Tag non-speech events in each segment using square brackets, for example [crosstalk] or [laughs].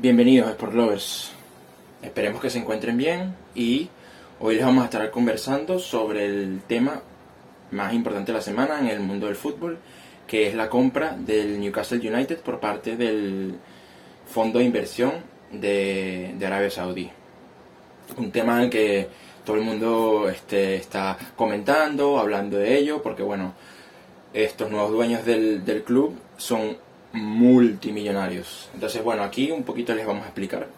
Bienvenidos Sport Lovers. Esperemos que se encuentren bien y hoy les vamos a estar conversando sobre el tema más importante de la semana en el mundo del fútbol, que es la compra del Newcastle United por parte del fondo de inversión de, Arabia Saudí. Un tema en el que todo el mundo este, está comentando, hablando de ello, porque bueno, estos nuevos dueños del, del club son multimillonarios. Entonces, bueno, aquí un poquito les vamos a explicar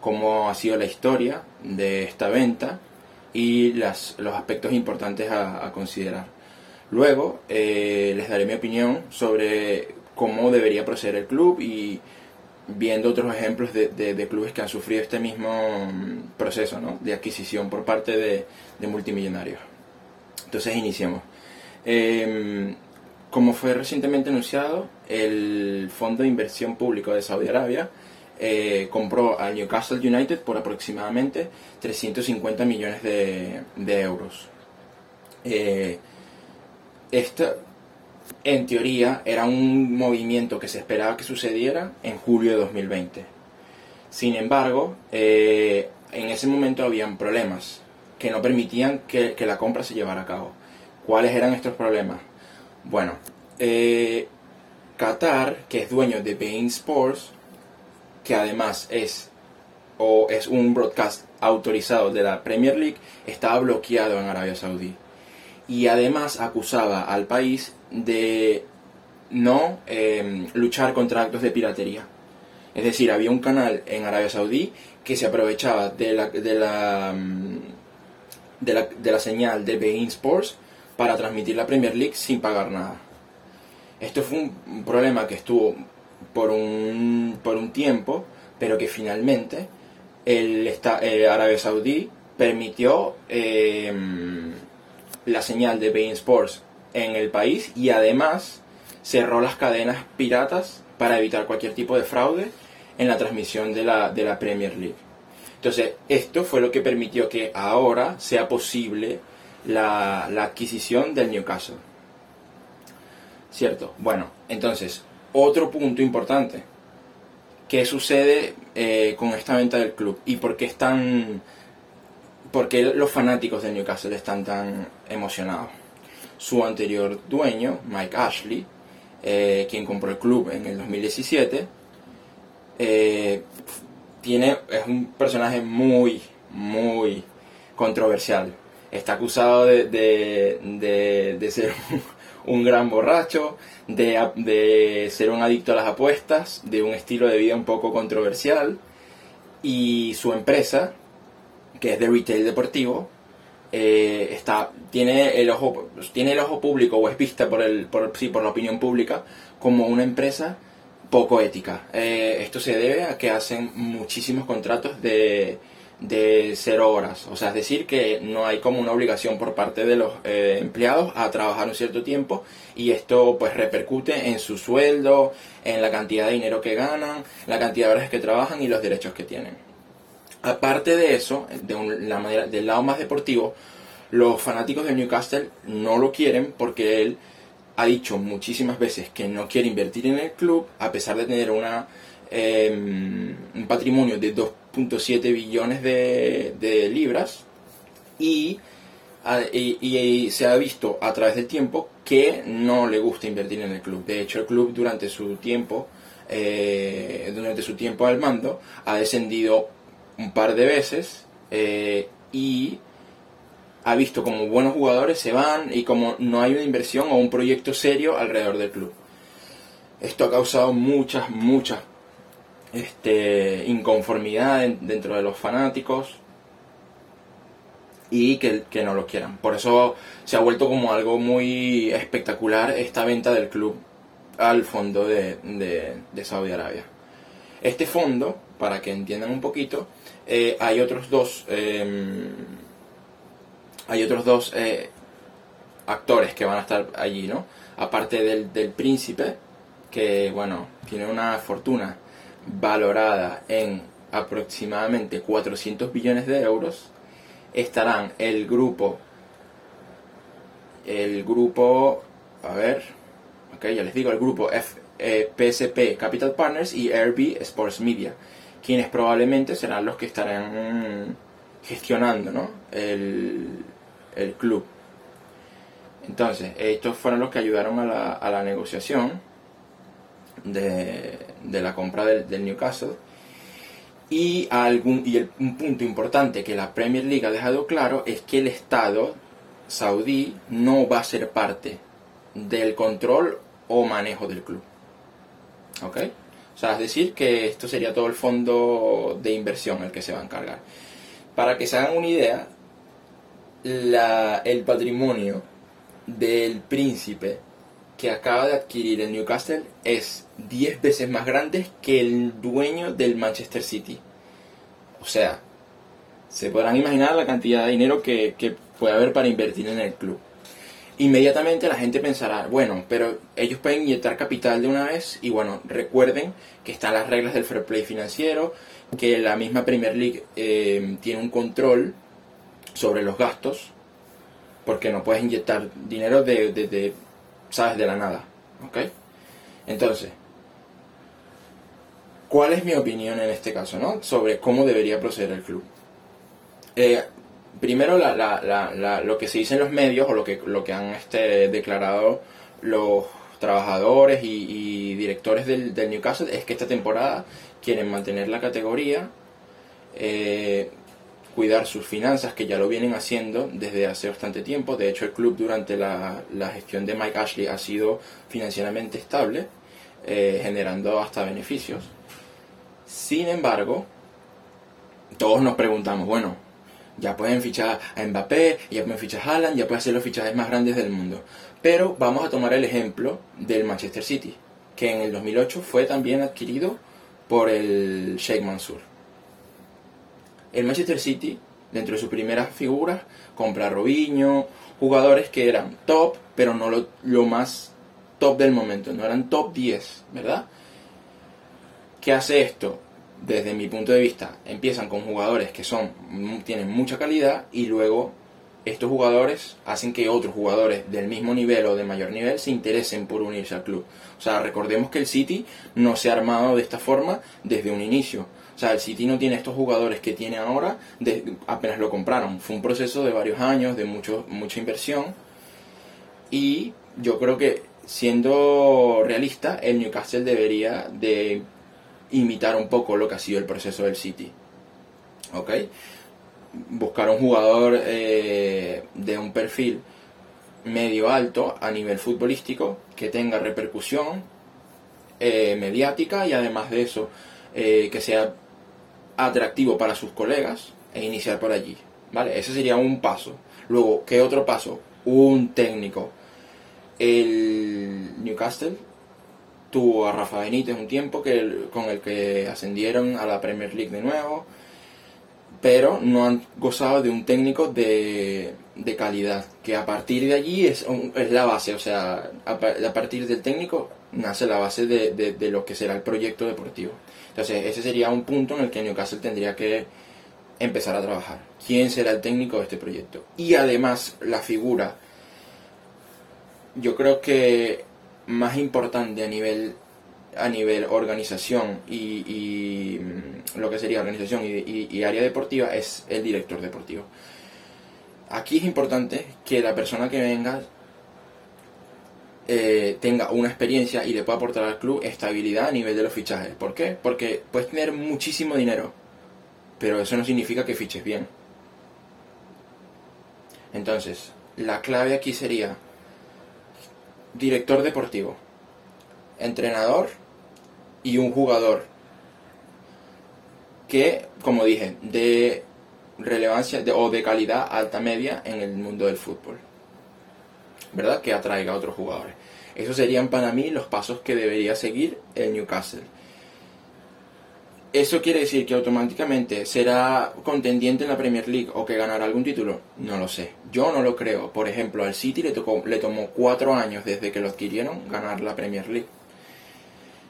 cómo ha sido la historia de esta venta y las, los aspectos importantes a, considerar. Luego eh, les daré mi opinión sobre cómo debería proceder el club y viendo otros ejemplos de, clubes que han sufrido este mismo mm, proceso de adquisición por parte de, multimillonarios. Entonces iniciemos. Em, como fue recientemente anunciado, el Fondo de Inversión Público de Saudi Arabia eh, compró a Newcastle United por aproximadamente 350 millones de, euros. Eh, esto, en teoría, era un movimiento que se esperaba que sucediera en julio de 2020. Sin embargo, eh, en ese momento habían problemas que no permitían que la compra se llevara a cabo. ¿Cuáles eran estos problemas? Bueno, eh, Qatar, que es dueño de Bein Sports, que además es, o es un broadcast autorizado de la Premier League, estaba bloqueado en Arabia Saudí. Y además acusaba al país de no em, luchar contra actos de piratería. Es decir, había un canal en Arabia Saudí que se aprovechaba de la, de la, mm, de la, de la señal de Bein Sports para transmitir la Premier League sin pagar nada. Esto fue un problema que estuvo por un, por un tiempo, pero que finalmente el, eh, Arabia Saudí permitió em, la señal de Bein Sports en el país y además cerró las cadenas piratas para evitar cualquier tipo de fraude en la transmisión de la, de la Premier League. Entonces, esto fue lo que permitió que ahora sea posible la, adquisición del Newcastle. ¿Cierto? Bueno, entonces, otro punto importante. ¿Qué sucede eh, con esta venta del club? ¿Y por qué están... ¿Por qué los fanáticos del Newcastle están tan emocionados? Su anterior dueño, Mike Ashley, eh, quien compró el club en el 2017, eh, tiene, es un personaje muy, muy controversial está acusado de, de, ser [laughs] un, gran borracho, de, ser un adicto a las apuestas, de un estilo de vida un poco controversial. Y su empresa, que es de retail deportivo, eh, está, tiene, el ojo, tiene el ojo público o es vista por, el, por, sí, por la opinión pública como una empresa poco ética. Eh, esto se debe a que hacen muchísimos contratos de, de cero horas. O sea, es decir, que no hay como una obligación por parte de los eh, empleados a trabajar un cierto tiempo y esto pues repercute en su sueldo, en la cantidad de dinero que ganan, la cantidad de horas que trabajan y los derechos que tienen. Aparte de eso, de la manera, del lado más deportivo, los fanáticos de Newcastle no lo quieren porque él ha dicho muchísimas veces que no quiere invertir en el club a pesar de tener una Em, un patrimonio de 2.7 billones de, libras y, se ha visto a través del tiempo que no le gusta invertir en el club. De hecho, el club durante su tiempo, eh, durante su tiempo al mando, ha descendido un par de veces eh, y ha visto como buenos jugadores se van y como no hay una inversión o un proyecto serio alrededor del club. Esto ha causado muchas, muchas este, inconformidad dentro de los fanáticos y que, no lo quieran. Por eso se ha vuelto como algo muy espectacular esta venta del club al fondo de, de, Saudi Arabia. Este fondo, para que entiendan un poquito, eh, hay otros dos, em, hay otros dos eh, actores que van a estar allí, ¿no? Aparte del, del príncipe, que bueno, tiene una fortuna valorada en aproximadamente 400 billones de euros, estarán el grupo, el grupo, a ver, ok, ya les digo, el grupo F, PSP eh, Capital Partners y RB Sports Media, quienes probablemente serán los que estarán gestionando ¿no? el, el club. Entonces, estos fueron los que ayudaron a la, a la negociación de, de, la compra del, Newcastle. Y, algún, y el, un punto importante que la Premier League ha dejado claro es que el Estado saudí no va a ser parte del control o manejo del club. ¿Ok? O sea, es decir, que esto sería todo el fondo de inversión el que se va a encargar. Para que se hagan una idea, la, el patrimonio del príncipe que acaba de adquirir el Newcastle es 10 veces más grande que el dueño del Manchester City. O sea, se podrán imaginar la cantidad de dinero que, que puede haber para invertir en el club. Inmediatamente la gente pensará, bueno, pero ellos pueden inyectar capital de una vez y bueno, recuerden que están las reglas del fair play financiero, que la misma Premier League eh, tiene un control sobre los gastos, porque no puedes inyectar dinero de, de, de, sabes, de la nada, ¿ok? Entonces, ¿cuál es mi opinión en este caso, no? Sobre cómo debería proceder el club. Eh, primero, la, la, la, lo que se dice en los medios o lo que, lo que han este, declarado los trabajadores y, y directores del, del, Newcastle es que esta temporada quieren mantener la categoría, eh, cuidar sus finanzas, que ya lo vienen haciendo desde hace bastante tiempo. De hecho, el club durante la, la gestión de Mike Ashley ha sido financieramente estable, eh, generando hasta beneficios. Sin embargo, todos nos preguntamos, bueno, ya pueden fichar a Mbappé, ya pueden fichar a Haaland, ya pueden ser los fichajes más grandes del mundo. Pero vamos a tomar el ejemplo del Manchester City, que en el 2008 fue también adquirido por el Sheikh Mansour. El Manchester City, dentro de sus primeras figuras, compra a Robinho, jugadores que eran top, pero no lo, lo más top del momento, no eran top 10, ¿verdad? ¿Qué hace esto? desde mi punto de vista, empiezan con jugadores que son tienen mucha calidad y luego estos jugadores hacen que otros jugadores del mismo nivel o de mayor nivel se interesen por unirse al club. O sea, recordemos que el City no se ha armado de esta forma desde un inicio. O sea, el City no tiene estos jugadores que tiene ahora apenas lo compraron. Fue un proceso de varios años, de mucho, mucha inversión. Y yo creo que siendo realista, el Newcastle debería de imitar un poco lo que ha sido el proceso del City. ¿Ok? Buscar un jugador eh, de un perfil medio alto a nivel futbolístico que tenga repercusión eh, mediática y además de eso eh, que sea atractivo para sus colegas e iniciar por allí. ¿Vale? Ese sería un paso. Luego, ¿qué otro paso? Un técnico. El Newcastle tuvo a Rafa Benítez un tiempo que, con el que ascendieron a la Premier League de nuevo, pero no han gozado de un técnico de, de calidad, que a partir de allí es, es la base, o sea, a, partir del técnico nace la base de, de, de, lo que será el proyecto deportivo. Entonces, ese sería un punto en el que Newcastle tendría que empezar a trabajar. ¿Quién será el técnico de este proyecto? Y además, la figura. Yo creo que más importante a nivel a nivel organización y, y mm, lo que sería organización y, área deportiva es el director deportivo. Aquí es importante que la persona que venga eh, tenga una experiencia y le pueda aportar al club estabilidad a nivel de los fichajes. ¿Por qué? Porque puedes tener muchísimo dinero, pero eso no significa que fiches bien. Entonces, la clave aquí sería director deportivo, entrenador y un jugador que, como dije, de relevancia de, o de calidad alta media en el mundo del fútbol. ¿Verdad? Que atraiga a otros jugadores. Esos serían para mí los pasos que debería seguir el Newcastle. ¿Eso quiere decir que automáticamente será contendiente en la Premier League o que ganará algún título? No lo sé. Yo no lo creo. Por ejemplo, al City le, tocó, le tomó cuatro años desde que lo adquirieron ganar la Premier League.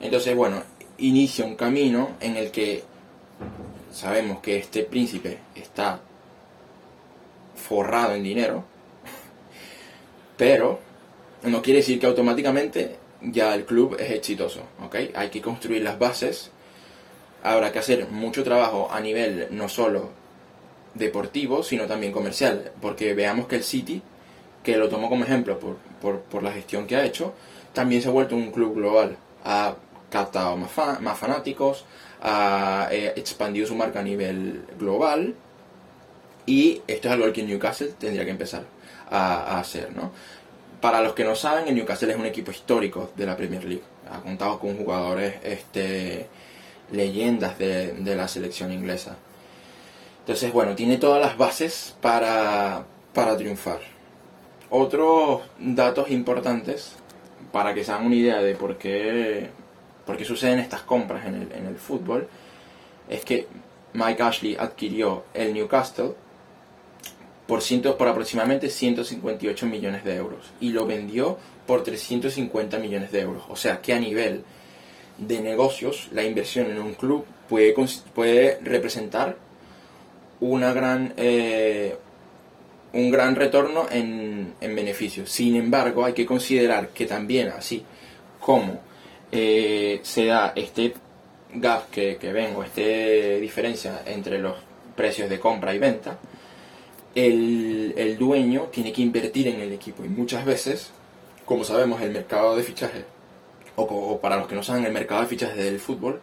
Entonces, bueno, inicia un camino en el que sabemos que este príncipe está forrado en dinero, pero no quiere decir que automáticamente ya el club es exitoso. Hay que construir las bases habrá que hacer mucho trabajo a nivel no solo deportivo, sino también comercial, porque veamos que el City, que lo tomo como ejemplo por, por, por la gestión que ha hecho, también se ha vuelto un club global. Captado más, más fanáticos, ha eh, expandido su marca a nivel global y esto es algo que Newcastle tendría que empezar a, hacer, ¿no? Para los que no saben, el Newcastle es un equipo histórico de la Premier League. Ha contado con jugadores, este, leyendas de, de la selección inglesa. Entonces, bueno, tiene todas las bases para, para triunfar. Otros datos importantes para que se hagan una idea de por qué, por qué suceden estas compras en el, fútbol es que Mike Ashley adquirió el Newcastle por, ciento, por aproximadamente 158 millones de euros y lo vendió por 350 millones de euros. O sea que a nivel de negocios, la inversión en un club puede, puede representar una gran, eh, un gran retorno en, en beneficios. Sin embargo, hay que considerar que también, así como eh, se da este gap que, que ven o esta diferencia entre los precios de compra y venta, el, dueño tiene que invertir en el equipo y muchas veces, como sabemos, el mercado de fichaje, o, para los que no saben, el mercado de fichaje del fútbol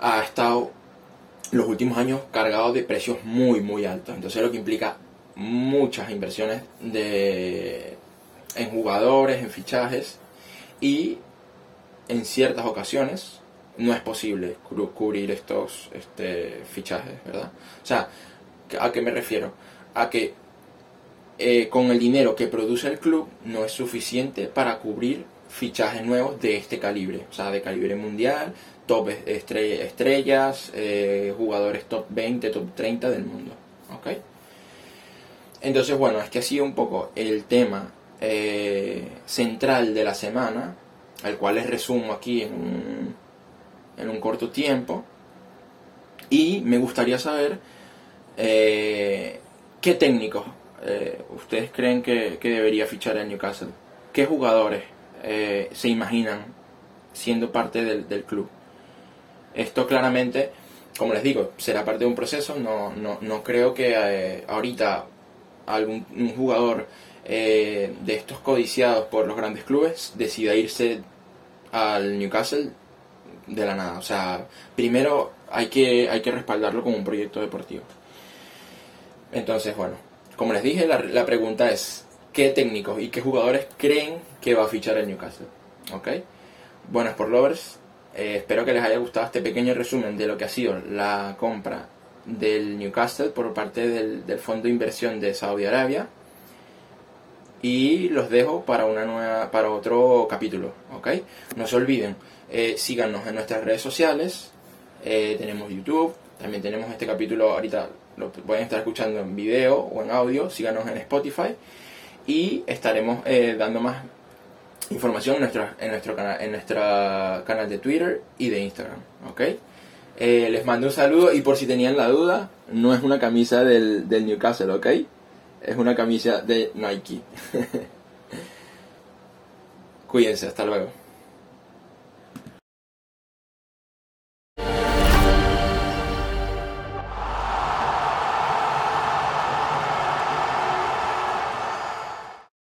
ha estado los últimos años cargado de precios muy muy altos. Entonces lo que implica muchas inversiones de, en jugadores, en fichajes y en ciertas ocasiones no es posible cubrir estos este, fichajes, ¿verdad? O sea, ¿a qué me refiero? a que eh, con el dinero que produce el club no es suficiente para cubrir fichajes nuevos de este calibre, o sea, de calibre mundial, top estrellas, eh, jugadores top 20, top 30 del mundo. ¿ok? Entonces, bueno, este ha sido un poco el tema eh, central de la semana, al cual les resumo aquí en un, en un corto tiempo. Y me gustaría saber ¿Qué técnicos eh, ustedes creen que, debería fichar el Newcastle? ¿Qué jugadores eh, se imaginan siendo parte del, club? Esto claramente, como les digo, será parte de un proceso. No, no, creo que eh, ahorita algún un jugador de estos codiciados por los grandes clubes decida irse al Newcastle de la nada. O sea, primero hay que, hay que respaldarlo como un proyecto deportivo. Entonces, bueno, como les dije, la, pregunta es, ¿qué técnicos y qué jugadores creen que va a fichar el Newcastle? ¿Ok? Buenas por lovers. Eh, espero que les haya gustado este pequeño resumen de lo que ha sido la compra del Newcastle por parte del, fondo de inversión de Saudi Arabia. Y los dejo para una nueva, para otro capítulo, ¿ok? No se olviden, eh, síganos en nuestras redes sociales. Eh, tenemos YouTube, también tenemos este capítulo ahorita lo pueden estar escuchando en video o en audio, síganos en Spotify y estaremos eh, dando más información en, nuestro, en, nuestro canal, en nuestro canal de Twitter y de Instagram, ¿ok? Eh, les mando un saludo y por si tenían la duda, no es una camisa del, del Newcastle, ¿ok? Es una camisa de Nike. [laughs] Cuídense, hasta luego.